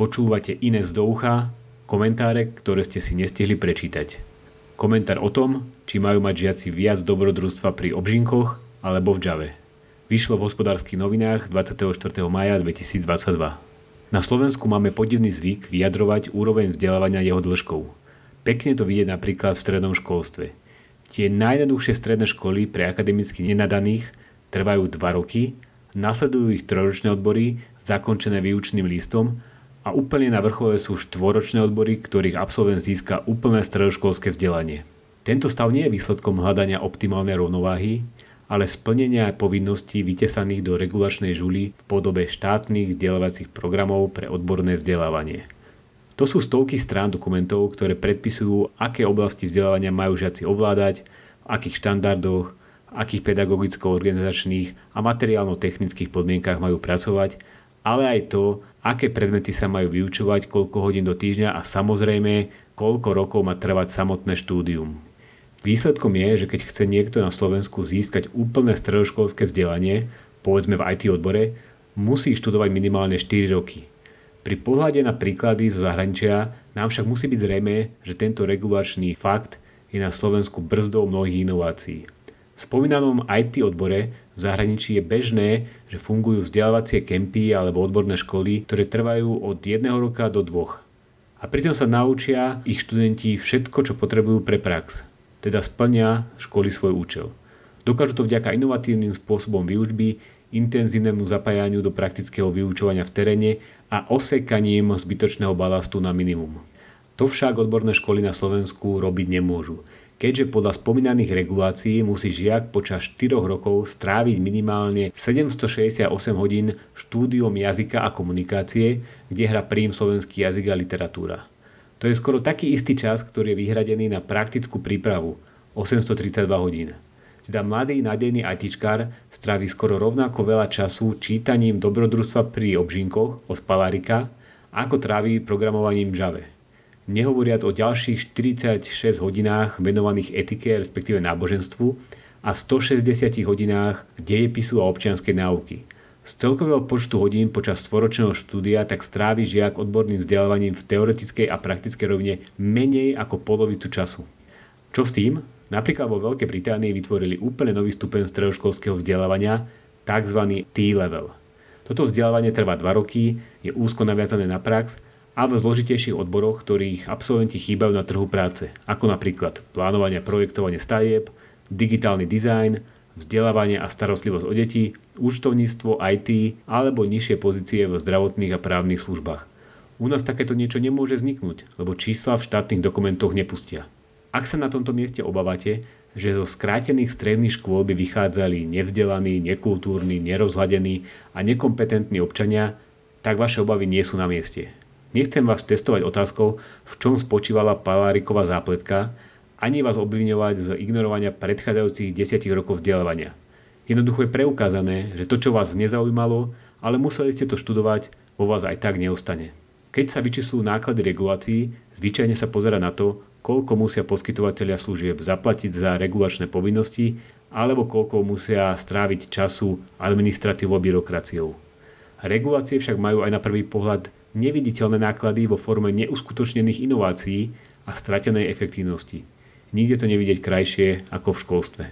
počúvate iné z doucha, komentáre, ktoré ste si nestihli prečítať. Komentár o tom, či majú mať žiaci viac dobrodružstva pri obžinkoch alebo v Jave. Vyšlo v hospodárskych novinách 24. maja 2022. Na Slovensku máme podivný zvyk vyjadrovať úroveň vzdelávania jeho dĺžkou. Pekne to vidieť napríklad v strednom školstve. Tie najjednoduchšie stredné školy pre akademicky nenadaných trvajú 2 roky, nasledujú ich trojročné odbory zakončené výučným listom a úplne na vrchole sú štvoročné odbory, ktorých absolvent získa úplné stredoškolské vzdelanie. Tento stav nie je výsledkom hľadania optimálnej rovnováhy, ale splnenia povinností vytesaných do regulačnej žuly v podobe štátnych vzdelávacích programov pre odborné vzdelávanie. To sú stovky strán dokumentov, ktoré predpisujú, aké oblasti vzdelávania majú žiaci ovládať, v akých štandardoch, akých pedagogicko-organizačných a materiálno-technických podmienkach majú pracovať, ale aj to, aké predmety sa majú vyučovať, koľko hodín do týždňa a samozrejme, koľko rokov má trvať samotné štúdium. Výsledkom je, že keď chce niekto na Slovensku získať úplné stredoškolské vzdelanie, povedzme v IT odbore, musí študovať minimálne 4 roky. Pri pohľade na príklady zo zahraničia nám však musí byť zrejme, že tento regulačný fakt je na Slovensku brzdou mnohých inovácií. V spomínanom IT odbore v zahraničí je bežné, že fungujú vzdelávacie kempy alebo odborné školy, ktoré trvajú od jedného roka do dvoch. A pritom sa naučia ich študenti všetko, čo potrebujú pre prax teda splnia školy svoj účel. Dokážu to vďaka inovatívnym spôsobom výučby, intenzívnemu zapájaniu do praktického vyučovania v teréne a osekaním zbytočného balastu na minimum. To však odborné školy na Slovensku robiť nemôžu, keďže podľa spomínaných regulácií musí žiak počas 4 rokov stráviť minimálne 768 hodín štúdiom jazyka a komunikácie, kde hra príjm slovenský jazyk a literatúra. To je skoro taký istý čas, ktorý je vyhradený na praktickú prípravu 832 hodín. Teda mladý nádejný ITčkár strávi skoro rovnako veľa času čítaním dobrodružstva pri obžinkoch od Palarika, ako trávi programovaním Java. Nehovoriac o ďalších 46 hodinách venovaných etike, respektíve náboženstvu a 160 hodinách dejepisu a občianskej náuky – z celkového počtu hodín počas stvoročného štúdia tak strávi žiak odborným vzdelávaním v teoretickej a praktickej rovine menej ako polovicu času. Čo s tým? Napríklad vo Veľkej Británii vytvorili úplne nový stupeň stredoškolského vzdelávania, tzv. T-level. Toto vzdelávanie trvá 2 roky, je úzko naviazané na prax a v zložitejších odboroch, ktorých absolventi chýbajú na trhu práce, ako napríklad plánovanie a projektovanie stavieb, digitálny dizajn, vzdelávanie a starostlivosť o deti, účtovníctvo, IT alebo nižšie pozície v zdravotných a právnych službách. U nás takéto niečo nemôže vzniknúť, lebo čísla v štátnych dokumentoch nepustia. Ak sa na tomto mieste obávate, že zo skrátených stredných škôl by vychádzali nevzdelaní, nekultúrni, nerozhľadení a nekompetentní občania, tak vaše obavy nie sú na mieste. Nechcem vás testovať otázkou, v čom spočívala Paláriková zápletka, ani vás obviňovať z ignorovania predchádzajúcich 10 rokov vzdelávania. Jednoducho je preukázané, že to, čo vás nezaujímalo, ale museli ste to študovať, vo vás aj tak neostane. Keď sa vyčíslujú náklady regulácií, zvyčajne sa pozera na to, koľko musia poskytovateľia služieb zaplatiť za regulačné povinnosti alebo koľko musia stráviť času administratívou a byrokraciou. Regulácie však majú aj na prvý pohľad neviditeľné náklady vo forme neuskutočnených inovácií a stratenej efektívnosti. Nikde to nevidieť krajšie ako v školstve.